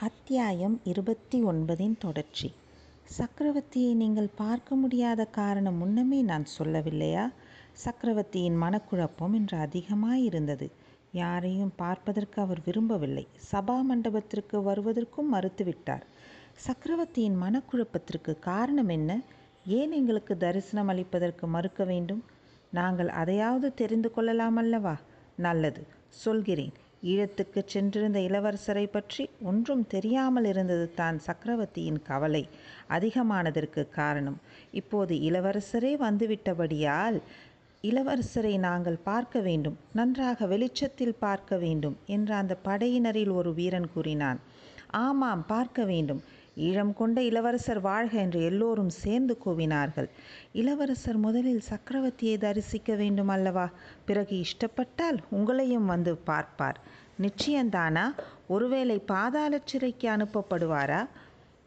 அத்தியாயம் இருபத்தி ஒன்பதின் தொடர்ச்சி. சக்கரவர்த்தியை நீங்கள் பார்க்க முடியாத காரணம் முன்னமே நான் சொல்லவில்லையா? சக்கரவர்த்தியின் மனக்குழப்பம் இன்று அதிகமாயிருந்தது. யாரையும் பார்ப்பதற்கு அவர் விரும்பவில்லை. சபா மண்டபத்திற்கு வருவதற்கும் மறுத்துவிட்டார். சக்கரவர்த்தியின் மனக்குழப்பத்திற்கு காரணம் என்ன? ஏன் எங்களுக்கு தரிசனம் அளிப்பதற்கு மறுக்க வேண்டும்? நாங்கள் அதையாவது தெரிந்து கொள்ளலாம் அல்லவா? நல்லது. சொல்கிறேன். ஈழத்துக்கு சென்றிருந்த இளவரசரை பற்றி ஒன்றும் தெரியாமல் இருந்தது தான் சக்கரவர்த்தியின் கவலை. அதிகமானதற்கு காரணம் இப்போது இளவரசரே வந்துவிட்டபடியால் இளவரசரை நாங்கள் பார்க்க வேண்டும் நன்றாக வெளிச்சத்தில் பார்க்க வேண்டும் என்று அந்த படையினரில் ஒரு வீரன் கூறினான். ஆமாம் பார்க்க வேண்டும். ஈழம் கொண்ட இளவரசர் வாழ்க என்று எல்லோரும் சேர்ந்து கூவினார்கள். இளவரசர் முதலில் சக்கரவர்த்தியை தரிசிக்க வேண்டும் அல்லவா? பிறகு இஷ்டப்பட்டால் உங்களையும் வந்து பார்ப்பார். நிச்சயந்தானா? ஒருவேளை பாதாள சிறைக்கு அனுப்பப்படுவாரா?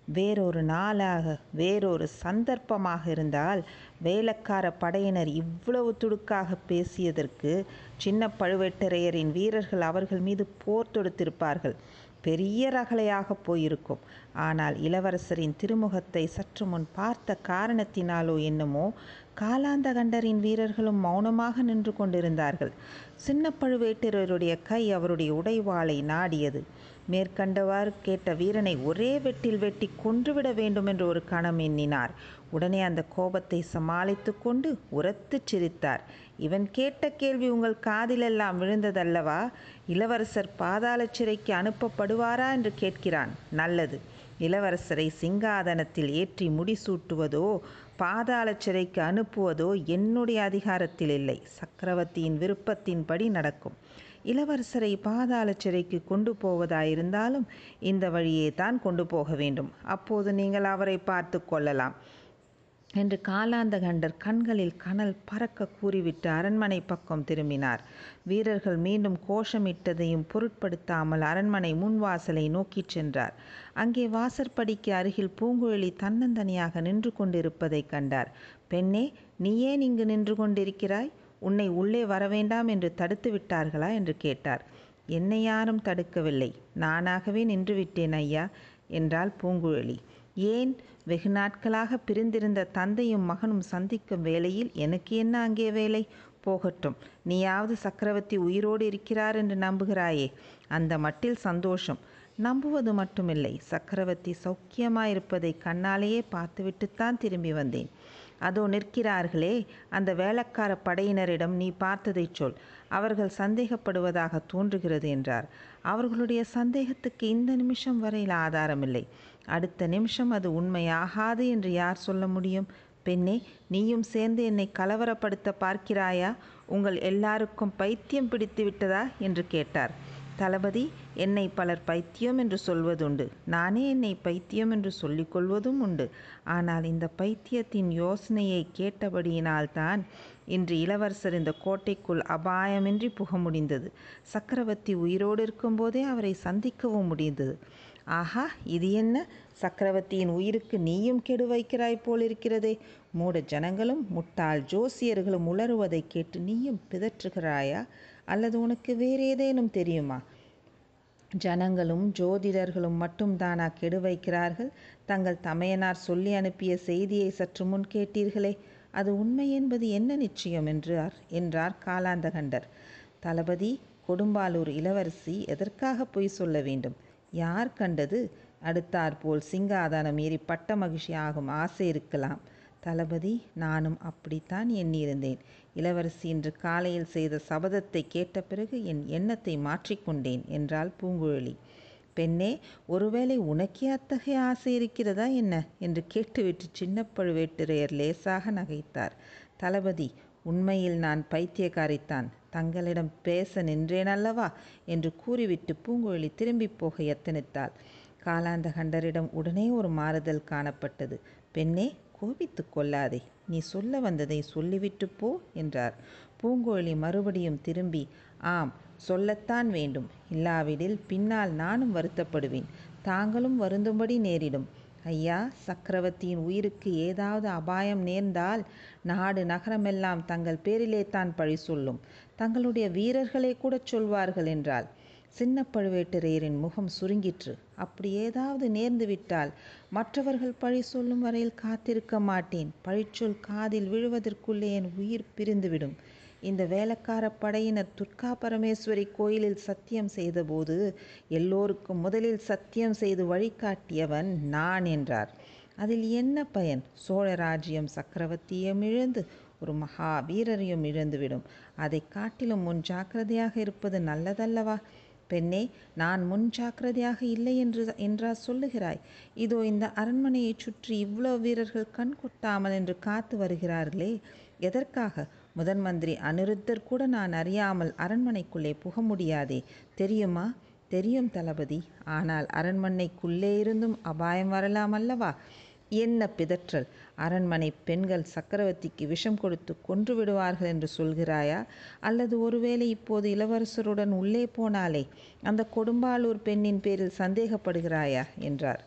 வேறொரு நாளாக வேறொரு சந்தர்ப்பமாக இருந்தால் வேலக்கார படையினர் இவ்வளவு துடுக்காக பேசியதற்கு சின்ன பழுவேட்டரையரின் வீரர்கள் அவர்கள் மீது போர் தொடுத்திருப்பார்கள். பெரிய ரகலையாக போயிருக்கும். ஆனால் இளவரசரின் திருமுகத்தை சற்று முன் பார்த்த காரணத்தினாலோ என்னமோ காலாந்தகண்டரின் வீரர்களும் மௌனமாக நின்று கொண்டிருந்தார்கள். சின்ன பழுவேட்டரருடைய கை அவருடைய உடைவாளை நாடியது. மேற்கண்டவாறு கேட்ட வீரனை ஒரே வெட்டில் வெட்டி கொன்றுவிட வேண்டும் என்று ஒரு கணம் எண்ணினார். உடனே அந்த கோபத்தை சமாளித்து கொண்டு உரத்து சிரித்தார். இவன் கேட்ட கேள்வி உங்கள் காதிலெல்லாம் விழுந்ததல்லவா? இளவரசர் பாதாள சிறைக்கு அனுப்பப்படுவாரா? என்று கேட்கிறான். நல்லது. இளவரசரை சிங்காதனத்தில் ஏற்றி முடிசூட்டுவதோ பாதாள சிறைக்கு அனுப்புவதோ என்னுடைய அதிகாரத்தில் இல்லை. சக்கரவர்த்தியின் விருப்பத்தின்படி நடக்கும். இளவரசரை பாதாள சிறைக்கு கொண்டு போவதாயிருந்தாலும் இந்த வழியே தான் கொண்டு போக வேண்டும். அப்போது நீங்கள் அவரை பார்த்து கொள்ளலாம். என்று காலாந்தகண்டர் கண்களில் கனல் பறக்க கூறிவிட்டு அரண்மனை பக்கம் திரும்பினார். வீரர்கள் மீண்டும் கோஷமிட்டதையும் பொருட்படுத்தாமல் அரண்மனை முன்வாசலை நோக்கிச் சென்றார். அங்கே வாசற்படிக்கு அருகில் பூங்குழலி தன்னந்தனியாக நின்று கொண்டிருப்பதைக் கண்டார். பெண்ணே நீ ஏன் இங்கு நின்று கொண்டிருக்கிறாய்? உன்னை உள்ளே வரவேண்டாம் என்று தடுத்து விட்டார்களா? என்று கேட்டார். என்னை யாரும் தடுக்கவில்லை. நானாகவே நின்றுவிட்டேன் ஐயா என்றாள் பூங்குழலி. ஏன் வெகு நாட்களாக பிரிந்திருந்த தந்தையும் மகனும் சந்திக்கும் வேளையில் எனக்கு என்ன அங்கே வேலை? போகட்டும். நீயாவது சக்கரவர்த்தி உயிரோடு இருக்கிறார் என்று நம்புகிறாயே. அந்த மட்டில் சந்தோஷம். நம்புவது மட்டுமில்லை. சக்கரவர்த்தி சௌக்கியமாயிருப்பதை கண்ணாலேயே பார்த்துவிட்டுத்தான் திரும்பி வந்தேன். அதோ நிற்கிறார்களே அந்த வேளக்கார படையினரிடம் நீ பார்த்ததை சொல். அவர்கள் சந்தேகப்படுவதாக தோன்றுகிறது என்றார். அவர்களுடைய சந்தேகத்துக்கு இந்த நிமிஷம் வரையில் ஆதாரமில்லை. அடுத்த நிமிஷம் அது உண்மையாகாது என்று யார் சொல்ல முடியும்? பெண்ணே நீயும் சேர்ந்து என்னை கலவரப்படுத்த பார்க்கிறாயா? உங்கள் எல்லாருக்கும் பைத்தியம் பிடித்து விட்டதா? என்று கேட்டார். தளபதி என்னை பலர் பைத்தியம் என்று சொல்வதுண்டு. நானே என்னை பைத்தியம் என்று சொல்லிக்கொள்வதும் உண்டு. ஆனால் இந்த பைத்தியத்தின் யோசனையை கேட்டபடியினால்தான் இன்று இளவரசர் இந்த கோட்டைக்குள் அபாயமின்றி புக முடிந்தது. சக்கரவர்த்தி உயிரோடு இருக்கும்போதே அவரை சந்திக்கவும் முடிந்தது. ஆஹா இது என்ன? சக்கரவர்த்தியின் உயிருக்கு நீயும் கெடு வைக்கிறாய் போலிருக்கிறதே. மூட ஜனங்களும் முட்டாள் ஜோசியர்களும் உளறுவதை கேட்டு நீயும் பிதற்றுகிறாயா? அல்லது உனக்கு வேறு ஏதேனும் தெரியுமா? ஜனங்களும் ஜோதிடர்களும் மட்டும் தானா கெடு வைக்கிறார்கள்? தங்கள் தமையனார் சொல்லி அனுப்பிய செய்தியை சற்று முன் கேட்டீர்களே. அது உண்மை என்பது என்ன நிச்சயம் என்றார் என்றார் காலாந்தகண்டர். தளபதி கொடும்பாலூர் இளவரசி எதற்காக பொய் சொல்ல வேண்டும்? யார் கண்டது? அடுத்தாற்போல் சிங்காதானம் ஏறி பட்ட மகிழ்ச்சி ஆகும். ஆசை இருக்கலாம். தளபதி நானும் அப்படித்தான் எண்ணியிருந்தேன். இளவரசி இன்று காலையில் செய்த சபதத்தை கேட்ட பிறகு என் எண்ணத்தை மாற்றிக்கொண்டேன் என்றாள் பூங்குழலி. பெண்ணே ஒருவேளை உனக்கே அத்தகைய ஆசை இருக்கிறதா என்ன? என்று கேட்டுவிட்டு சின்ன பழுவேட்டரையர் லேசாக நகைத்தார். தளபதி உண்மையில் நான் பைத்தியக்காரித்தான். தங்களிடம் பேச நின்றேன் அல்லவா? என்று கூறிவிட்டு பூங்குழலி திரும்பி போக எத்தனித்தாள். காலாந்தகண்டரிடம் உடனே ஒரு மாறுதல் காணப்பட்டது. பெண்ணே கோபித்து கொள்ளாதே. நீ சொல்ல வந்ததை சொல்லிவிட்டு போ என்றார். பூங்கோழி மறுபடியும் திரும்பி ஆம் சொல்லத்தான் வேண்டும். இல்லாவிடில் பின்னால் நானும் வருத்தப்படுவேன். தாங்களும் வருந்தும்படி நேரிடும். ஐயா சக்கரவர்த்தியின் உயிருக்கு ஏதாவது அபாயம் நேர்ந்தால் நாடு நகரமெல்லாம் தங்கள் பேரிலே தான் பழி சொல்லும். தங்களுடைய வீரர்களே கூட சொல்வார்கள் என்றாள். சின்ன பழுவேட்டரையரின் முகம் சுருங்கிற்று. அப்படி ஏதாவது நேர்ந்து விட்டால் மற்றவர்கள் பழி சொல்லும் வரையில் காத்திருக்க மாட்டேன். பழிச்சொல் காதில் விழுவதற்குள்ளே என் உயிர் பிரிந்துவிடும். இந்த வேலைக்கார படையினர் துர்கா பரமேஸ்வரி கோயிலில் சத்தியம் செய்தபோது எல்லோருக்கும் முதலில் சத்தியம் செய்து வழிகாட்டியவன் நான் என்றார். அதில் என்ன பயன்? சோழ ராஜ்யம் சக்கரவர்த்தியும் இழந்து ஒரு மகா வீரரையும் இழந்துவிடும். அதை காட்டிலும் முன் ஜாக்கிரதையாக இருப்பது நல்லதல்லவா? பெண்ணே நான் முன் ஜாக்கிரதையாக இல்லை என்று என்றா சொல்லுகிறாய். இதோ இந்த அரண்மனையைச் சுற்றி இவ்வளோ வீரர்கள் கண் கொட்டாமல் என்று காத்து வருகிறார்களே. எதற்காக? முதன் மந்திரி அனிருத்தர் கூட நான் அறியாமல் அரண்மனைக்குள்ளே புக முடியாதே. தெரியுமா? தெரியும் தளபதி. ஆனால் அரண்மனைக்குள்ளே இருந்தும் அபாயம் வரலாம் அல்லவா? என்ன பிதற்றல். அரண்மனை பெண்கள் சக்கரவர்த்திக்கு விஷம் கொடுத்து கொன்று விடுவார்கள் என்று சொல்கிறாயா? அல்லது ஒருவேளை இப்போது இளவரசருடன் உள்ளே போனாலே அந்த கொடும்பாளூர் பெண்ணின் பேரில் சந்தேகப்படுகிறாயா? என்றார்.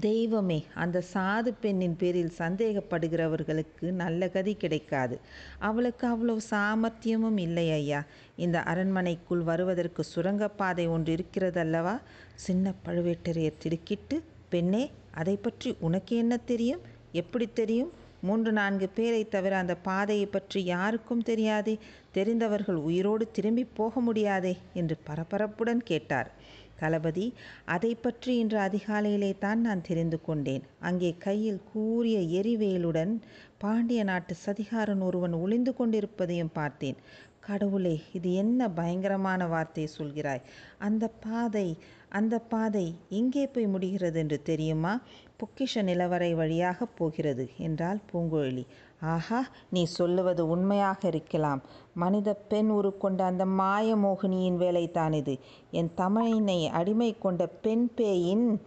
தெய்வமே அந்த சாது பெண்ணின் பேரில் சந்தேகப்படுகிறவர்களுக்கு நல்ல கதி கிடைக்காது. அவளுக்கு அவ்வளவு சாமர்த்தியமும் இல்லை ஐயா. இந்த அரண்மனைக்குள் வருவதற்கு சுரங்கப்பாதை ஒன்று இருக்கிறதல்லவா? சின்ன பழுவேட்டரையர் திடுக்கிட்டு பெண்ணே அதை பற்றி உனக்கு என்ன தெரியும்? எப்படி தெரியும்? மூன்று நான்கு பேரை தவிர அந்த பாதையை பற்றி யாருக்கும் தெரியாதே. தெரிந்தவர்கள் உயிரோடு திரும்பி போக முடியாதே என்று பரபரப்புடன் கேட்டார். தளபதி அதை பற்றி இன்று அதிகாலையிலே தான் நான் தெரிந்து கொண்டேன். அங்கே கையில் கூறிய எரிவேலுடன் பாண்டிய நாட்டு சதிகாரன் ஒருவன் ஒளிந்து கொண்டிருப்பதையும் பார்த்தேன். கடவுளே இது என்ன பயங்கரமான வார்த்தை சொல்கிறாய்? அந்த பாதை அந்த பாதை எங்கே போய் முடிகிறது என்று தெரியுமா? பொக்கிஷ நிலவரை வழியாக போகிறது என்றால் பூங்குழலி. ஆஹா நீ சொல்லுவது உண்மையாக இருக்கலாம். மனித பெண் உருக்கொண்ட அந்த மாய மோகினியின் வேலைதான் இது என் தமையனை அடிமை கொண்ட பெண் பேயின்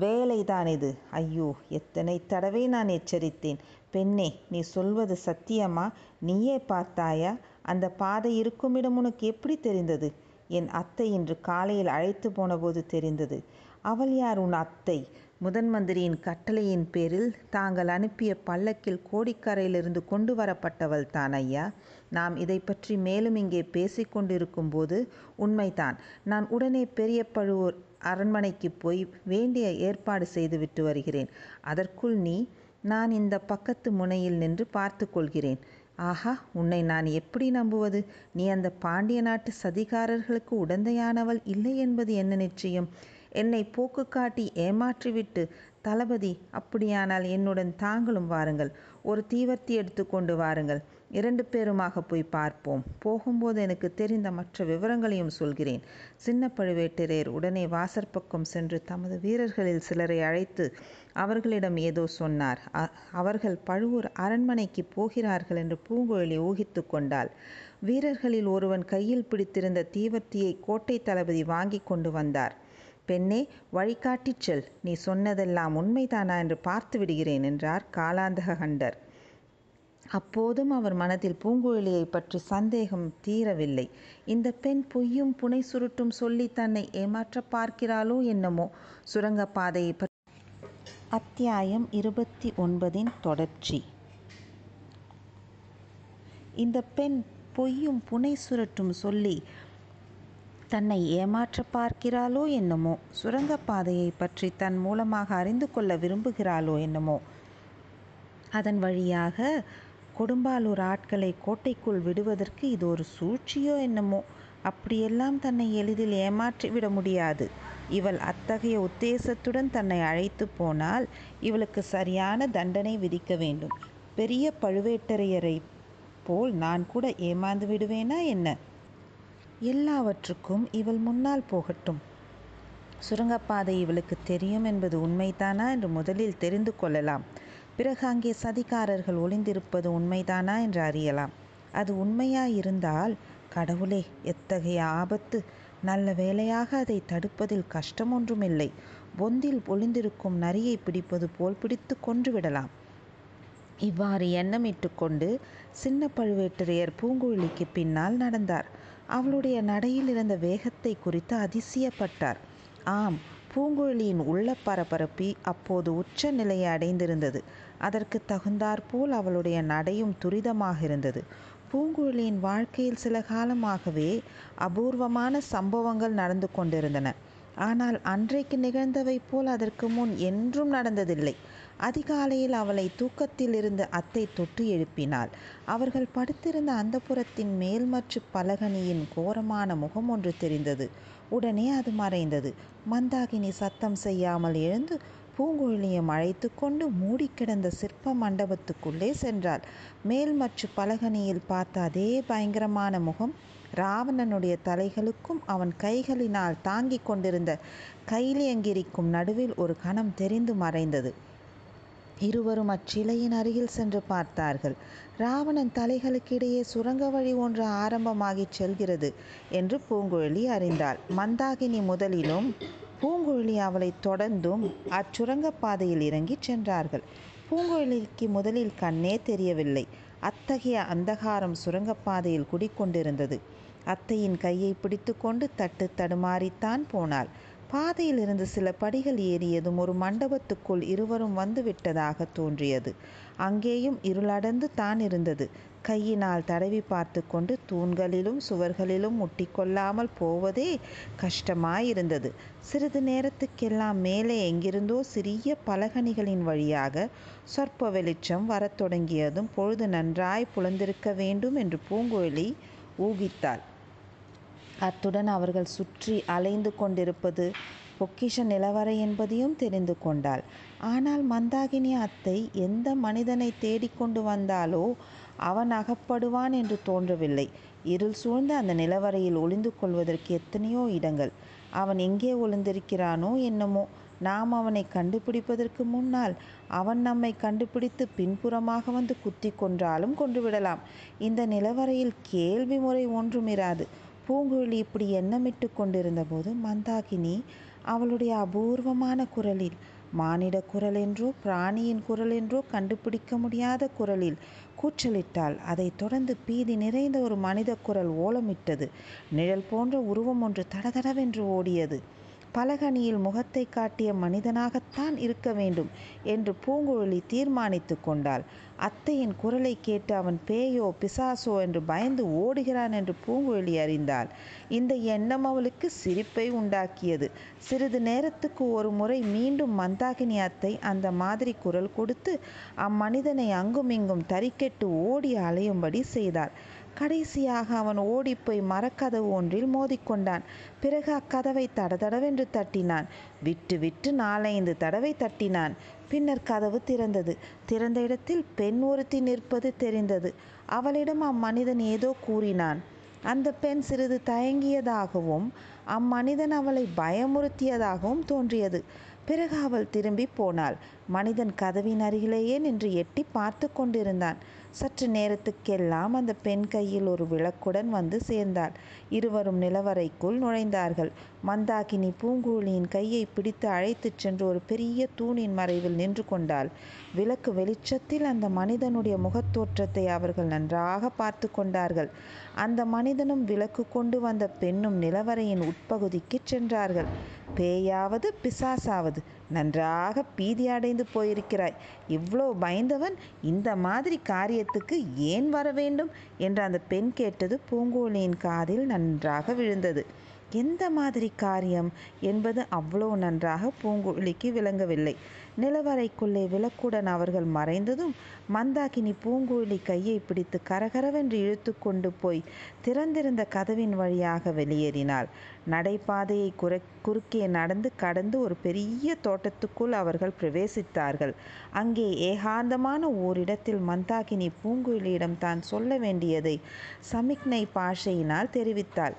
வேலைதான் இது ஐயோ எத்தனை தடவை நான் எச்சரித்தேன். பெண்ணே நீ சொல்வது சத்தியமா? நீயே பார்த்தாயா? அந்த பாதை இருக்குமிடம் உனக்கு எப்படி தெரிந்தது? என் அத்தை இன்று காலையில் அழைத்து போனபோது தெரிந்தது. அவள் யார் உன் அத்தை? முதன் மந்திரியின் கட்டளையின் பேரில் தாங்கள் அனுப்பிய பல்லக்கில் கோடிக்கரையிலிருந்து கொண்டு வரப்பட்டவள் தான் ஐயா. நாம் இதை பற்றி மேலும் இங்கே பேசிக்கொண்டிருக்கும் போது உண்மைதான். நான் உடனே பெரிய பழுவூர் அரண்மனைக்கு போய் வேண்டிய ஏற்பாடு செய்துவிட்டு வருகிறேன். அதற்குள் நீ நான் இந்த பக்கத்து முனையில் நின்று பார்த்து கொள்கிறேன். ஆஹா உன்னை நான் எப்படி நம்புவது? நீ அந்த பாண்டிய நாட்டு சதிகாரர்களுக்கு உடந்தையானவள் இல்லை என்பது என்ன நிச்சயம்? என்னை போக்கு காட்டி ஏமாற்றிவிட்டு தளபதி அப்படியானால் என்னுடன் தாங்களும் வாருங்கள். ஒரு தீவர்த்தி எடுத்துக்கொண்டு வாருங்கள். இரண்டு பேருமாக போய் பார்ப்போம். போகும்போது எனக்கு தெரிந்த மற்ற விவரங்களையும் சொல்கிறேன். சின்ன பழுவேட்டரையர் உடனே வாசற்பக்கம் சென்று தமது வீரர்களில் சிலரை அழைத்து அவர்களிடம் ஏதோ சொன்னார். அவர்கள் பழுவூர் அரண்மனைக்கு போகிறார்கள் என்று பூங்குழலி ஊகித்து கொண்டாள். வீரர்களில் ஒருவன் கையில் பிடித்திருந்த தீவர்த்தியை கோட்டை தளபதி வாங்கி கொண்டு வந்தார். பெண்ணே வழிகாட்டிச் செல். நீ சொன்னதெல்லாம் உண்மைதானா என்று பார்த்து விடுகிறேன் என்றார் காலாந்தக கண்டர். அப்போதும் அவர் மனதில் பூங்குழலியை பற்றி சந்தேகம் தீரவில்லை. இந்த பெண் பொய்யும் புனை சுருட்டும் சொல்லி தன்னை ஏமாற்ற பார்க்கிறாளோ என்னமோ? சுரங்கப்பாதையை பற்றி. அத்தியாயம் இருபத்தி ஒன்பதின் தொடர்ச்சி. இந்த பெண் பொய்யும் புனை சுருட்டும் சொல்லி தன்னை ஏமாற்ற பார்க்கிறாளோ என்னமோ சுரங்கப்பாதையை பற்றி தன் மூலமாக அறிந்து கொள்ள விரும்புகிறாளோ என்னமோ. அதன் வழியாக கொடும்பாலூர் ஆட்களை கோட்டைக்குள் விடுவதற்கு இது ஒரு சூழ்ச்சியோ என்னமோ. அப்படியெல்லாம் தன்னை எளிதில் ஏமாற்றிவிட முடியாது. இவள் அத்தகைய உத்தேசத்துடன் தன்னை அழைத்து போனால் இவளுக்கு சரியான தண்டனை விதிக்க வேண்டும். பெரிய பழுவேட்டரையரை போல் நான் கூட ஏமாந்து விடுவேனா என்ன? எல்லாவற்றுக்கும் இவள் முன்னால் போகட்டும். சுரங்கப்பாதை இவளுக்கு தெரியும் என்பது உண்மைதானா என்று முதலில் தெரிந்து கொள்ளலாம். பிறகு அங்கே சதிகாரர்கள் ஒளிந்திருப்பது உண்மைதானா என்று அறியலாம். அது உண்மையாயிருந்தால் கடவுளே எத்தகைய ஆபத்து! நல்ல வேளையாக அதை தடுப்பதில் கஷ்டம் ஒன்றுமில்லை. பொந்தில் ஒளிந்திருக்கும் நரியை பிடிப்பது போல் பிடித்து கொன்றுவிடலாம் இவ்வாறு எண்ணமிட்டு கொண்டு சின்ன பழுவேட்டரையர் பூங்குழலிக்கு பின்னால் நடந்தார். அவளுடைய நடையில் இருந்த வேகத்தை குறித்து அதிசயப்பட்டார். ஆம் பூங்குழலியின் உள்ள பரபரப்பி அப்போது உச்ச நிலையை அடைந்திருந்தது. அதற்கு தகுந்தாற்போல் அவளுடைய நடையும் துரிதமாக இருந்தது. பூங்குழலியின் வாழ்க்கையில் சில காலமாகவே அபூர்வமான சம்பவங்கள் நடந்து கொண்டிருந்தன. ஆனால் அன்றைக்கு நிகழ்ந்தவை போல் அதற்கு முன் என்றும் நடந்ததில்லை. அதிகாலையில் அவளை தூக்கத்திலிருந்து அத்தை தொட்டு எழுப்பினாள். அவர்கள் படுத்திருந்த அந்தப்புறத்தின் மேல்மற்று பலகனியின் கோரமான முகம் ஒன்று தெரிந்தது. உடனே அது மறைந்தது. மந்தாகினி சத்தம் செய்யாமல் எழுந்து பூங்குழலியும் அழைத்து கொண்டு மூடி கிடந்த சிற்ப மண்டபத்துக்குள்ளே சென்றாள். மேல்மற்று பலகனியில் பார்த்த அதே பயங்கரமான முகம் ராவணனுடைய தலைகளுக்கும் அவன் கைகளினால் தாங்கிக் கொண்டிருந்த கைலியங்கிரிக்கும் நடுவில் ஒரு கணம் தெரிந்து மறைந்தது. இருவரும் அச்சிலையின் அருகில் சென்று பார்த்தார்கள். ராவணன் தலைகளுக்கிடையே சுரங்க வழி ஒன்று ஆரம்பமாகிச் செல்கிறது என்று பூங்குழலி அறிந்தாள். மந்தாகினி முதலிலும் பூங்குழலி அவளை தொடர்ந்தும் அச்சுரங்கப்பாதையில் இறங்கி சென்றார்கள். பூங்குழலிக்கு முதலில் கண்ணே தெரியவில்லை. அத்தகைய அந்தகாரம் சுரங்கப்பாதையில் குடிக்கொண்டிருந்தது. அத்தையின் கையை பிடித்துக்கொண்டு தட்டு தடுமாறித்தான் போனாள். பாதையில் இருந்து சில படிகள் ஏறியதும் ஒரு மண்டபத்துக்குள் இருவரும் வந்துவிட்டதாக தோன்றியது. அங்கேயும் இருளடர்ந்து தான் இருந்தது. கையினால் தடவி பார்த்து கொண்டு தூண்களிலும் சுவர்களிலும் முட்டிக்கொள்ளாமல் போவதே கஷ்டமாயிருந்தது. சிறிது நேரத்துக்கெல்லாம் மேலே எங்கிருந்தோ சிறிய பலகணிகளின் வழியாக சொற்ப வெளிச்சம் வரத் தொடங்கியதும் பொழுது நன்றாய் புலந்திருக்க வேண்டும் என்று பூங்குழலி ஊகித்தாள். அத்துடன் அவர்கள் சுற்றி அலைந்து கொண்டிருப்பது பொக்கிஷ நிலவரை என்பதையும் தெரிந்து கொண்டாள். ஆனால் மந்தாகினி அத்தை எந்த மனிதனை தேடிக்கொண்டு வந்தாலோ அவன் அகப்படுவான் என்று தோன்றவில்லை. இருள் சூழ்ந்த அந்த நிலவரையில் ஒளிந்து கொள்வதற்கு எத்தனையோ இடங்கள். அவன் எங்கே ஒளிந்திருக்கிறானோ என்னமோ. நாம் அவனை கண்டுபிடிப்பதற்கு முன்னால் அவன் நம்மை கண்டுபிடித்து பின்புறமாக வந்து குத்தி கொன்றாலும் கொன்றுவிடலாம். இந்த நிலவரையில் கேள்வி முறை ஒன்றும் இராது. பூங்குழலி இப்படி எண்ணமிட்டு கொண்டிருந்தபோது மந்தாகினி அவளுடைய அபூர்வமான குரலில் மானிட குரல் என்றோ பிராணியின் குரல் என்றோ கண்டுபிடிக்க முடியாத குரலில் கூச்சலிட்டாள் அதைத் தொடர்ந்து பீதி நிறைந்த ஒரு மனித குரல் ஓலமிட்டது. நிழல் போன்ற உருவம் ஒன்று தடதடவென்று ஓடியது. பலகனியில் முகத்தை காட்டிய மனிதனாகத்தான் இருக்க வேண்டும் என்று பூங்குழலி தீர்மானித்து கொண்டாள். அத்தையின் குரலை கேட்டு அவன் பேயோ பிசாசோ என்று பயந்து ஓடுகிறான் என்று பூங்குழலி அறிந்தாள். இந்த எண்ணம் அவளுக்கு சிரிப்பை உண்டாக்கியது. சிறிது நேரத்துக்கு ஒரு முறை மீண்டும் மந்தாகினி அத்தை அந்த மாதிரி குரல் கொடுத்து அம்மனிதனை அங்குமிங்கும் தறிக்கெட்டு ஓடி அலையும்படி செய்தாள். கடைசியாக அவன் ஓடிப்போய் மரக்கதவு ஒன்றில் மோதிக்கொண்டான். பிறகு அக்கதவை தடதடவென்று தட்டினான். விட்டு விட்டு நாலைந்து தடவை தட்டினான். பின்னர் கதவு திறந்தது. திறந்த இடத்தில் பெண் ஒருத்தி நிற்பது தெரிந்தது. அவளிடம் அம்மனிதன் ஏதோ கூறினான். அந்த பெண் சிறிது தயங்கியதாகவும் அம்மனிதன் அவளை பயமுறுத்தியதாகவும் தோன்றியது. பிறகு அவள் திரும்பி போனாள். மனிதன் கதவின் அருகிலேயே நின்று எட்டி பார்த்து கொண்டிருந்தான். சற்று நேரத்துக்கெல்லாம் அந்த பெண் கையில் ஒரு விளக்குடன் வந்து சேர்ந்தாள். இருவரும் நிலவரைக்குள் நுழைந்தார்கள். மந்தாகினி பூங்குழியின் கையை பிடித்து அழைத்துச் சென்று ஒரு பெரிய தூணின் மறைவில் நின்று கொண்டாள். விளக்கு வெளிச்சத்தில் அந்த மனிதனுடைய முகத்தோற்றத்தை அவர்கள் நன்றாக பார்த்து கொண்டார்கள். அந்த மனிதனும் விளக்கு கொண்டு வந்த பெண்ணும் நிலவரையின் உட்பகுதிக்கு சென்றார்கள். பேயாவது பிசாசாவது நன்றாக பீதி அடைந்து போயிருக்கிறாய். இவ்வளோ பயந்தவன் இந்த மாதிரி காரியத்துக்கு ஏன் வர வேண்டும்? என்று அந்த பெண் கேட்டது பூங்கோழியின் காதில் நன்றாக விழுந்தது. எந்த மாதிரி காரியம்? என்பது அவ்வளோ நன்றாக பூங்கோழிக்கு விளங்கவில்லை. நிலவறைக்குள்ளே விளக்குடன் அவர்கள் மறைந்ததும் மந்தாகினி பூங்குழலி கையை பிடித்து கரகரவென்று இழுத்து கொண்டு போய் திறந்திருந்த கதவின் வழியாக வெளியேறினாள். நடைபாதையை குறை குறுக்கே நடந்து கடந்து ஒரு பெரிய தோட்டத்துக்குள் அவர்கள் பிரவேசித்தார்கள். அங்கே ஏகாந்தமான ஓரிடத்தில் மந்தாகினி பூங்குழலியிடம் தான் சொல்ல வேண்டியதை சமிக்ஞை பாஷையினால் தெரிவித்தாள்.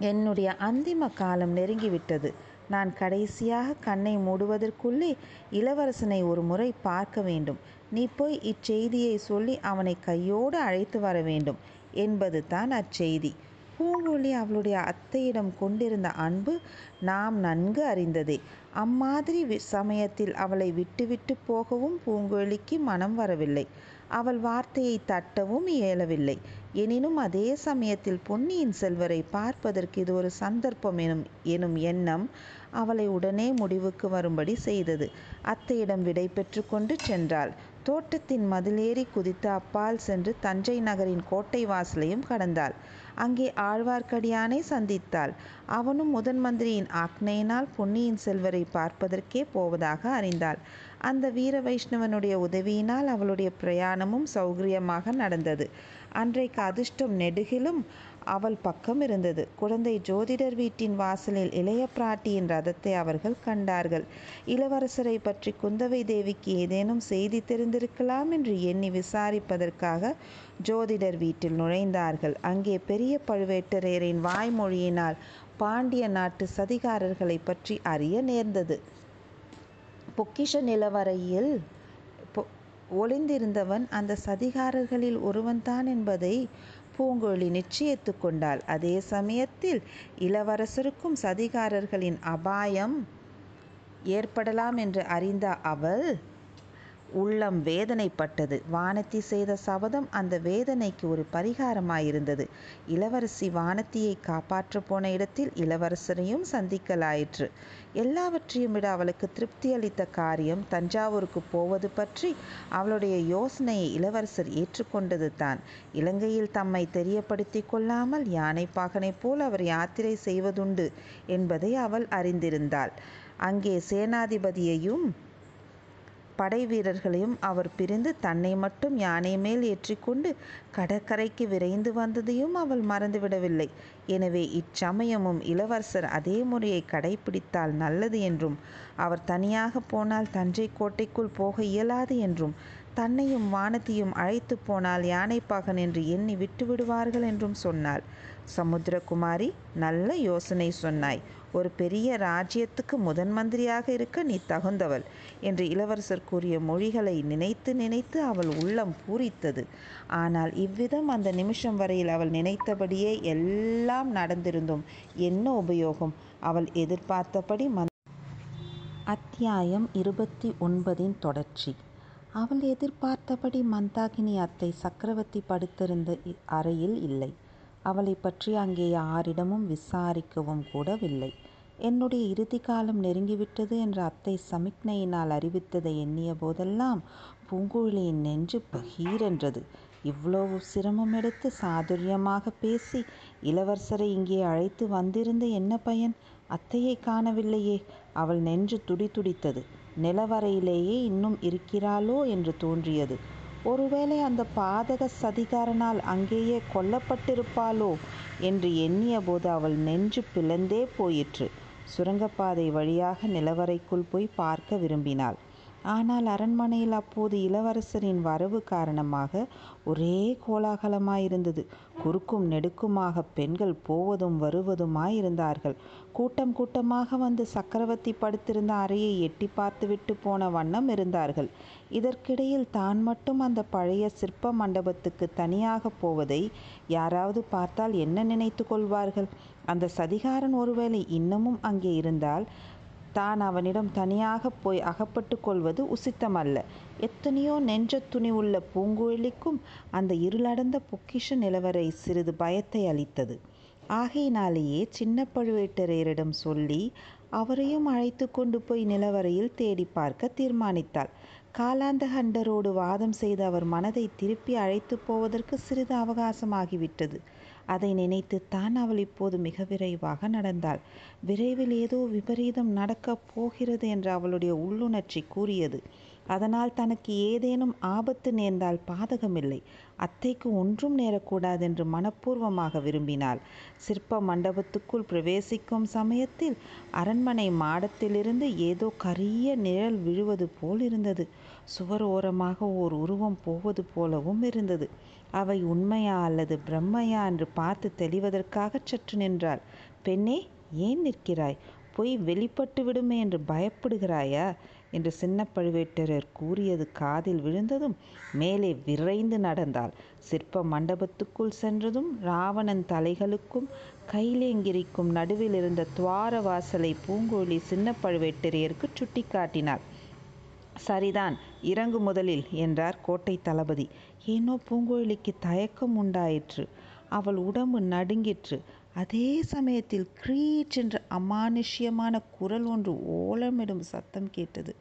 என்னுடைய அந்திம காலம் நெருங்கிவிட்டது. நான் கடைசியாக கண்ணை மூடுவதற்குள்ளே இளவரசனை ஒரு முறை பார்க்க வேண்டும். நீ போய் இச்செய்தியை சொல்லி அவனை கையோடு அழைத்து வர வேண்டும் என்பது தான் அச்செய்தி. பூங்கொழி அவளுடைய அத்தையிடம் கொண்டிருந்த அன்பு நாம் நன்கு அறிந்ததே. அம்மாதிரி சமயத்தில் அவளை விட்டுவிட்டு போகவும் பூங்கொழிக்கு மனம் வரவில்லை. அவள் வார்த்தையை தட்டவும் இயலவில்லை. எனினும் அதே சமயத்தில் பொன்னியின் செல்வரை பார்ப்பதற்கு இது ஒரு சந்தர்ப்பம் எனும் எனும் எண்ணம் அவளை உடனே முடிவுக்கு வரும்படி செய்தது. அத்தையிடம் விடை பெற்று கொண்டு சென்றாள். தோட்டத்தின் மதிலேறி குதித்து அப்பால் சென்று தஞ்சை நகரின் கோட்டை வாசலையும் கடந்தாள். அங்கே ஆழ்வார்க்கடியானை சந்தித்தாள். அவனும் முதன் மந்திரியின் ஆக்னையினால் பொன்னியின் செல்வரை பார்ப்பதற்கே போவதாக அறிந்தாள். அந்த வீர வைஷ்ணவனுடைய உதவியினால் அவளுடைய பிரயாணமும் சௌகரியமாக நடந்தது. அன்றைக்கு அதிர்ஷ்டம் நெடுகிலும் அவள் பக்கம் இருந்தது. குழந்தை ஜோதிடர் வீட்டின் வாசலில் இளைய பிராட்டியின் ரதத்தை அவர்கள் கண்டார்கள். இளவரசரை பற்றி குந்தவை தேவிக்கு ஏதேனும் செய்தி தெரிந்திருக்கலாம் என்று எண்ணி விசாரிப்பதற்காக ஜோதிடர் வீட்டில் நுழைந்தார்கள். அங்கே பெரிய பழுவேட்டரையரின் வாய்மொழியினால் பாண்டிய நாட்டு சதிகாரர்களை பற்றி அறிய நேர்ந்தது. பொக்கிஷ நிலவரையில் ஒளிந்திருந்தவன் அந்த சதிகாரர்களில் ஒருவன்தான் என்பதை பூங்கொழி நிச்சயித்து கொண்டாள். அதே சமயத்தில் இளவரசருக்கும் சதிகாரர்களின் அபாயம் ஏற்படலாம் என்று அறிந்த அவள் உள்ளம் வேதனைப்பட்டது. வானத்தி செய்த சபதம் அந்த வேதனைக்கு ஒரு பரிகாரமாயிருந்தது. இளவரசி வானத்தியை காப்பாற்ற போன இடத்தில் இளவரசரையும் சந்திக்கலாயிற்று. எல்லாவற்றையும் விட அவளுக்கு திருப்தி அளித்த காரியம் தஞ்சாவூருக்கு போவது பற்றி அவளுடைய யோசனையை இளவரசர் ஏற்றுக்கொண்டது தான். இலங்கையில் தம்மை தெரியப்படுத்தி கொள்ளாமல் யானை பாகனை போல் அவர் யாத்திரை செய்வதுண்டு என்பதை அவள் அறிந்திருந்தாள். அங்கே சேனாதிபதியையும் படை வீரர்களையும் அவர் பிரிந்து தன்னை மட்டும் யானை மேல் ஏற்றிக்கொண்டு கடற்கரைக்கு விரைந்து வந்ததையும் அவள் மறந்துவிடவில்லை. எனவே இச்சமயமும் இளவரசர் அதே முறையை கடைபிடித்தால் நல்லது என்றும் அவர் தனியாக போனால் தஞ்சை கோட்டைக்குள் போக இயலாது என்றும் தன்னையும் வானத்தையும் அழைத்து போனால் யானைப்பாகன் என்று எண்ணி விட்டு விடுவார்கள் என்றும் சொன்னாள். சமுத்திரகுமாரி நல்ல யோசனை சொன்னாய். ஒரு பெரிய ராஜ்யத்துக்கு முதன் மந்திரியாக இருக்க நீ தகுந்தவள் என்று இளவரசர் கூறிய மொழிகளை நினைத்து நினைத்து அவள் உள்ளம் பூரித்தது. ஆனால் இவ்விதம் அந்த நிமிஷம் வரையில் அவள் நினைத்தபடியே எல்லாம் நடந்திருந்தும் என்ன உபயோகம்? அவள் எதிர்பார்த்தபடி மந். அத்தியாயம் இருபத்தி ஒன்பதின் தொடர்ச்சி. அவள் எதிர்பார்த்தபடி மந்தாகினி அத்தை சக்கரவர்த்தி படுத்திருந்த அறையில் இல்லை. அவளை பற்றி அங்கே யாரிடமும் விசாரிக்கவும் கூடவில்லை. என்னுடைய இறுதி காலம் நெருங்கிவிட்டது என்று அத்தை சமிக்ஞையினால் அறிவித்ததை எண்ணிய போதெல்லாம் பூங்குழலியின் நெஞ்சு பகீரென்றது. இவ்வளவு சிரமம் எடுத்து சாதுரியமாக பேசி இளவரசரை இங்கே அழைத்து வந்திருந்து என்ன பயன்? அத்தையை காணவில்லையே. அவள் நெஞ்சு துடி துடித்தது நிலவரையிலேயே இன்னும் இருக்கிறாளோ? என்று தோன்றியது. ஒருவேளை அந்த பாதக சதிகாரனால் அங்கேயே கொல்லப்பட்டிருப்பாளோ என்று எண்ணிய போது அவள் நெஞ்சு பிளந்தே போயிற்று. சுரங்கப்பாதை வழியாக நிலவரைக்குள் போய் பார்க்க விரும்பினாள். ஆனால் அரண்மனையில் அப்போது இளவரசரின் வரவு காரணமாக ஒரே கோலாகலமாயிருந்தது. குறுக்கும் நெடுக்குமாக பெண்கள் போவதும் வருவதுமாயிருந்தார்கள். கூட்டம் கூட்டமாக வந்து சக்கரவர்த்தி படுத்திருந்த அறையை எட்டி பார்த்துவிட்டு போன வண்ணம் இருந்தார்கள். இதற்கிடையில் தான் மட்டும் அந்த பழைய சிற்ப மண்டபத்துக்கு தனியாக போவதை யாராவது பார்த்தால் என்ன நினைத்து கொள்வார்கள்? அந்த சதிகாரன் ஒருவேளை இன்னமும் அங்கே இருந்தால் தான் அவனிடம் தனியாக போய் அகப்பட்டு கொள்வது உசித்தமல்ல. எத்தனையோ நெஞ்ச துணி உள்ள பூங்குழலிக்கும் அந்த இருளடந்த பொக்கிஷ நிலவரை சிறிது பயத்தை அளித்தது. ஆகையினாலேயே சின்ன பழுவேட்டரையரிடம் சொல்லி அவரையும் அழைத்து கொண்டு போய் நிலவரையில் தேடி பார்க்க தீர்மானித்தாள். காலாந்தஹண்டரோடு வாதம் செய்து அவர் மனதை திருப்பி அழைத்து போவதற்கு சிறிது அவகாசமாகிவிட்டது. அதை நினைத்து தான் அவள் இப்போது மிக விரைவாக நடந்தாள். விரைவில் ஏதோ விபரீதம் நடக்கப் போகிறது என்று அவளுடைய உள்ளுணர்ச்சி கூறியது. அதனால் தனக்கு ஏதேனும் ஆபத்து நேர்ந்தால் பாதகமில்லை. அத்தைக்கு ஒன்றும் நேரக்கூடாது என்று மனப்பூர்வமாக விரும்பினாள். சிற்ப மண்டபத்துக்குள் பிரவேசிக்கும் சமயத்தில் அரண்மனை மாடத்திலிருந்து ஏதோ கரிய நிழல் விழுவது போல் இருந்தது. சுவர் ஓரமாக ஓர் உருவம் போவது போலவும் இருந்தது. அவை உண்மையா அல்லது பிரம்மையா என்று பார்த்து தெளிவதற்காக சற்று நின்றாள். பெண்ணே ஏன் நிற்கிறாய்? பொய் வெளிப்பட்டு விடுமே என்று பயப்படுகிறாயா? என்று சின்ன பழுவேட்டரர் கூறியது காதில் விழுந்ததும் மேலே விரைந்து நடந்தாள். சிற்ப மண்டபத்துக்குள் சென்றதும் ராவணன் தலைகளுக்கும் கைலேங்கிரிக்கும் நடுவில் இருந்த துவார வாசலை பூங்கோழி சின்ன பழுவேட்டரையருக்கு சுட்டி காட்டினாள் சரிதான் இறங்கு முதலில் என்றார் கோட்டை தளபதி. ஏனோ பூங்குழலிக்கு தயக்கம் உண்டாயிற்று. அவள் உடம்பு நடுங்கிற்று. அதே சமயத்தில் கிரீச் என்ற அமானுஷ்யமான குரல் ஒன்று ஓலமிடும் சத்தம் கேட்டது.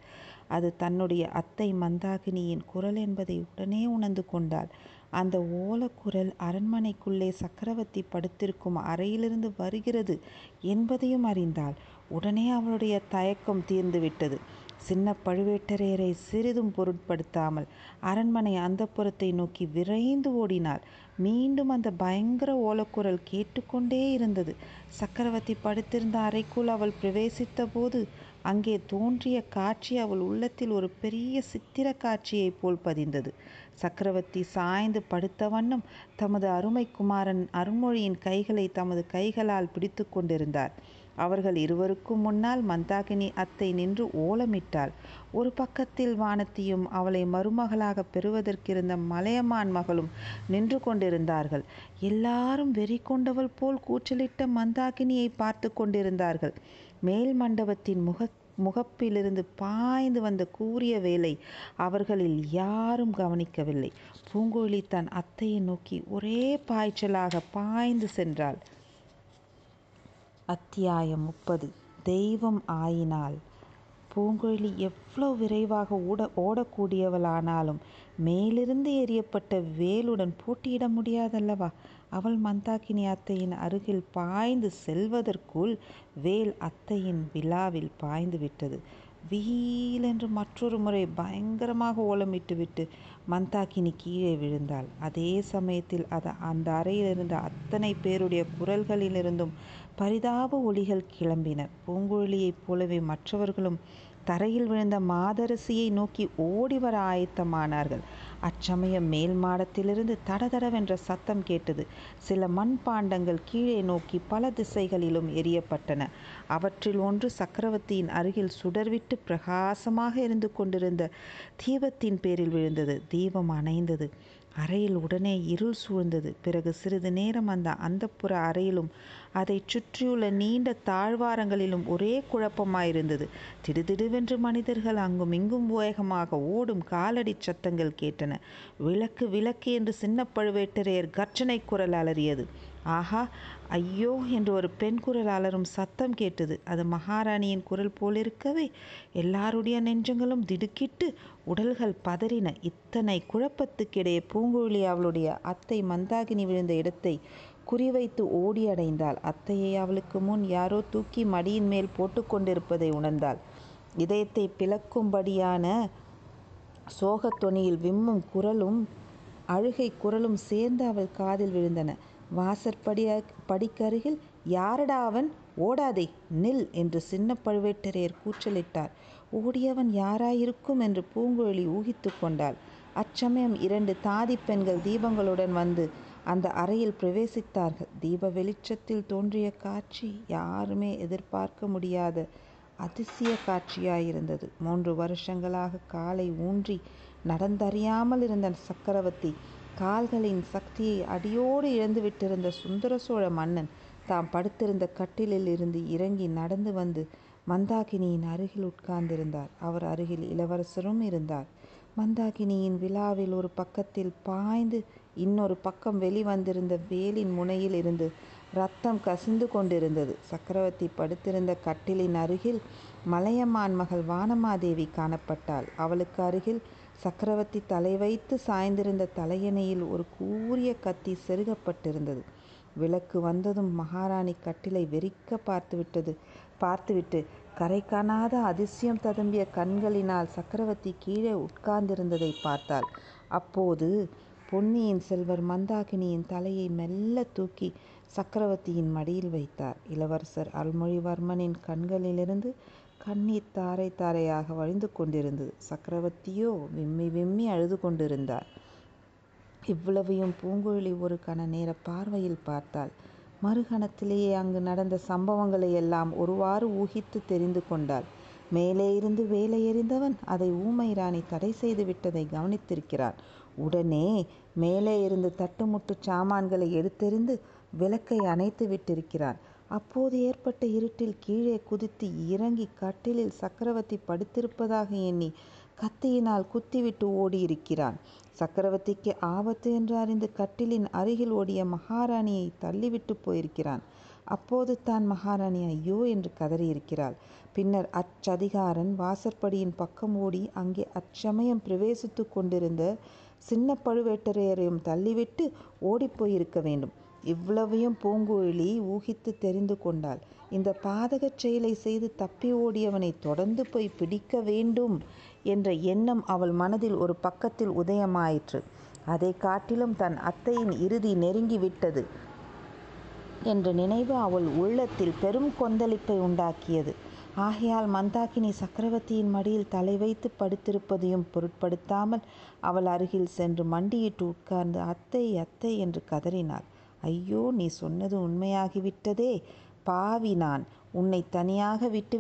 அது தன்னுடைய அத்தை மந்தாகினியின் குரல் என்பதை உடனே உணர்ந்து கொண்டாள். அந்த ஓலக்குரல் அரண்மனைக்குள்ளே சக்கரவர்த்தி படுத்திருக்கும் அறையிலிருந்து வருகிறது என்பதையும் அறிந்தாள். உடனே அவளுடைய தயக்கம் தீர்ந்துவிட்டது. சின்ன பழுவேட்டரையரை சிறிதும் பொருட்படுத்தாமல் அரண்மனை அந்தப்புறத்தை நோக்கி விரைந்து ஓடினாள் மீண்டும் அந்த பயங்கர ஓலக்குரல் கேட்டுக்கொண்டே இருந்தது. சக்கரவர்த்தி படுத்திருந்த அறைக்குள் அவள் பிரவேசித்த போது அங்கே தோன்றிய காட்சி அவள் உள்ளத்தில் ஒரு பெரிய சித்திர காட்சியைப் போல் பதிந்தது. சக்கரவர்த்தி சாய்ந்து படுத்த வண்ணம் தமது அருமை குமாரன் அருண்மொழியின் கைகளை தமது கைகளால் பிடித்து கொண்டிருந்தார். அவர்கள் இருவருக்கும் முன்னால் மந்தாகினி அத்தை நின்று ஓலமிட்டாள். ஒரு பக்கத்தில் வானத்தியும் அவளை மருமகளாக பெறுவதற்கிருந்த மலையமான் மகளும் நின்று கொண்டிருந்தார்கள். எல்லாரும் வெறி கொண்டவள் போல் கூச்சலிட்ட மந்தாகினியை பார்த்து கொண்டிருந்தார்கள். மேல் மண்டபத்தின் முக முகப்பிலிருந்து பாய்ந்து வந்த கூறிய வேலை அவர்களில் யாரும் கவனிக்கவில்லை. பூங்கோழி தன் அத்தையை நோக்கி ஒரே பாய்ச்சலாக பாய்ந்து சென்றாள். அத்தியாயம் முப்பது. தெய்வம் ஆயினால். பூங்குழலி எவ்வளோ விரைவாக ஓட ஓடக்கூடியவளானாலும் மேலிருந்து எரியப்பட்ட வேலுடன் போட்டியிட முடியாதல்லவா? அவள் மந்தாகினி அத்தையின் அருகில் பாய்ந்து செல்வதற்குள் வேல் அத்தையின் விழாவில் பாய்ந்து விட்டது. வீலென்று மற்றொரு முறை பயங்கரமாக ஓலமிட்டுவிட்டு மந்தாகினி கீழே விழுந்தாள். அதே சமயத்தில் அது அந்த அறையில் இருந்த அத்தனை பேருடைய குரல்களிலிருந்தும் பரிதாப ஒலிகள் கிளம்பின. பூங்குழலியைப் போலவே மற்றவர்களும் தரையில் விழுந்த மாதரசியை நோக்கி ஓடி வர ஆயத்தமானார்கள். அச்சமயம் மேல் மாடத்திலிருந்து தடதடவென்ற சத்தம் கேட்டது. சில மண்பாண்டங்கள் கீழே நோக்கி பல திசைகளிலும் எரியப்பட்டன அவற்றில் ஒன்று சக்கரவர்த்தியின் அருகில் சுடர்விட்டு பிரகாசமாக இருந்து கொண்டிருந்த தீபத்தின் பேரில் விழுந்தது. தீபம் அணைந்தது. அறையில் உடனே இருள் சூழ்ந்தது. பிறகு சிறிது நேரம் அந்த அந்தப்புற அறையிலும் அதை சுற்றியுள்ள நீண்ட தாழ்வாரங்களிலும் ஒரே குழப்பமாயிருந்தது. திடுதிடுவென்று மனிதர்கள் அங்கும் இங்கும் வேகமாக ஓடும் காலடி சத்தங்கள் கேட்டன. விளக்கு விளக்கு என்று சின்ன பழுவேட்டரையர் கர்ஜனை குரல் அலறியது. ஆஹா ஐயோ என்று ஒரு பெண் குரல் அலரும் சத்தம் கேட்டது. அது மகாராணியின் குரல் போலிருக்கவே எல்லாருடைய நெஞ்சங்களும் திடுக்கிட்டு உடல்கள் பதறின. இத்தனை குழப்பத்துக்கிடையே பூங்குழலி அவளுடைய அத்தை மந்தாகினி விழுந்த இடத்தை குறிவைத்து ஓடி அடைந்தாள் அத்தையை அவளுக்கு முன் யாரோ தூக்கி மடியின் மேல் போட்டுக்கொண்டிருப்பதை உணர்ந்தாள். இதயத்தை பிளக்கும்படியான சோகத் தொனியில் விம்மும் குரலும் அழுகை குரலும் சேர்ந்து அவள் காதில் விழுந்தன. வாசற்படி படிக்கருகில் யாரடா அவன்? ஓடாதே நில் என்று சின்ன பழுவேட்டரையர் கூச்சலிட்டார். ஓடியவன் யாராயிருக்கும்? என்று பூங்குழலி ஊகித்து கொண்டாள். அச்சமயம் இரண்டு தாதி பெண்கள் தீபங்களுடன் வந்து அந்த அறையில் பிரவேசித்தார்கள். தீப வெளிச்சத்தில் தோன்றிய காட்சி யாருமே எதிர்பார்க்க முடியாத அதிசய காட்சியாயிருந்தது. மூன்று வருஷங்களாக காலை ஊன்றி நடந்தறியாமல் இருந்த சக்கரவர்த்தி கால்களின் சக்தியை அடியோடு இழந்து விட்டிருந்த சுந்தர சோழ மன்னன் தாம் படுத்திருந்த கட்டிலில் இருந்து இறங்கி நடந்து வந்து மந்தாகினியின் அருகில் உட்கார்ந்திருந்தார். அவர் அருகில் இளவரசரும் இருந்தார். மந்தாகினியின் விழாவில் ஒரு பக்கத்தில் பாய்ந்து இன்னொரு பக்கம் வெளிவந்திருந்த வேலின் முனையில் இருந்து ரத்தம் கசிந்து கொண்டிருந்தது. சக்கரவர்த்தி படுத்திருந்த கட்டிலின் அருகில் மலையமான் மகள் வானமாதேவி காணப்பட்டாள். அவளுக்கு அருகில் சக்கரவர்த்தி தலை வைத்து சாய்ந்திருந்த தலையணையில் ஒரு கூரிய கத்தி செருகப்பட்டிருந்தது. விளக்கு வந்ததும் மகாராணி கட்டிலை வெறிக்க பார்த்துவிட்டது. பார்த்துவிட்டு கரை காணாத அதிசயம் ததும்பிய கண்களினால் சக்கரவர்த்தி கீழே உட்கார்ந்திருந்ததை பார்த்தாள். அப்போது பொன்னியின் செல்வர் மந்தாகினியின் தலையை மெல்ல தூக்கி சக்கரவர்த்தியின் மடியில் வைத்தார். இளவரசர் அருள்மொழிவர்மனின் கண்களிலிருந்து கண்ணீர் தாரை தாரையாக வழிந்து கொண்டிருந்தது. சக்கரவர்த்தியோ விம்மி விம்மி அழுது கொண்டிருந்தார். இவ்வளவையும் பூங்குழலி ஒரு கண நேர பார்வையில் பார்த்தாள். மறுகணத்திலேயே அங்கு நடந்த சம்பவங்களை எல்லாம் ஒருவாறு ஊகித்து தெரிந்து கொண்டாள். மேலே இருந்து வேலை எறிந்தவன் அதை ஊமை ராணி தடை செய்து விட்டதை கவனித்திருக்கிறான். உடனே மேலே இருந்து தட்டுமுட்டு சாமான்களை எடுத்தெறிந்து விளக்கை அணைத்து விட்டிருக்கிறான். அப்போது ஏற்பட்ட இருட்டில் கீழே குதித்து இறங்கி கட்டிலில் சக்கரவர்த்தி படுத்திருப்பதாக எண்ணி கத்தியினால் குத்திவிட்டு ஓடியிருக்கிறான். சக்கரவர்த்திக்கு ஆபத்து என்று அறிந்து கட்டிலின் அருகில் ஓடிய மகாராணியை தள்ளிவிட்டு போயிருக்கிறான். அப்போது தான் மகாராணி ஐயோ என்று கதறியிருக்கிறாள். பின்னர் அச்சதிகாரன் வாசற்படியின் பக்கம் ஓடி அங்கே அச்சமயம் பிரவேசித்து கொண்டிருந்த சின்ன பழுவேட்டரையரையும் தள்ளிவிட்டு ஓடிப்போயிருக்க வேண்டும். இவ்வளவையும் பூங்குழலி ஊகித்து தெரிந்து கொண்டாள். இந்த பாதகச் செயலை செய்து தப்பி ஓடியவனை தொடர்ந்து போய் பிடிக்க வேண்டும் என்ற எண்ணம் அவள் மனதில் ஒரு பக்கத்தில் உதயமாயிற்று. அதை காட்டிலும் தன் அத்தையின் இறுதி நெருங்கிவிட்டது என்ற நினைவு அவள் உள்ளத்தில் பெரும் கொந்தளிப்பை உண்டாக்கியது. ஆகையால் மந்தாகினி சக்கரவர்த்தியின் மடியில் தலை வைத்து படுத்திருப்பதையும் பொருட்படுத்தாமல் அவள் அருகில் சென்று மண்டியிட்டு உட்கார்ந்து அத்தை அத்தை என்று கதறினாள். ஐயோ நீ சொன்னது உண்மையாகிவிட்டதே. பாவி நான் உன்னை தனியாக விட்டுவிட்டு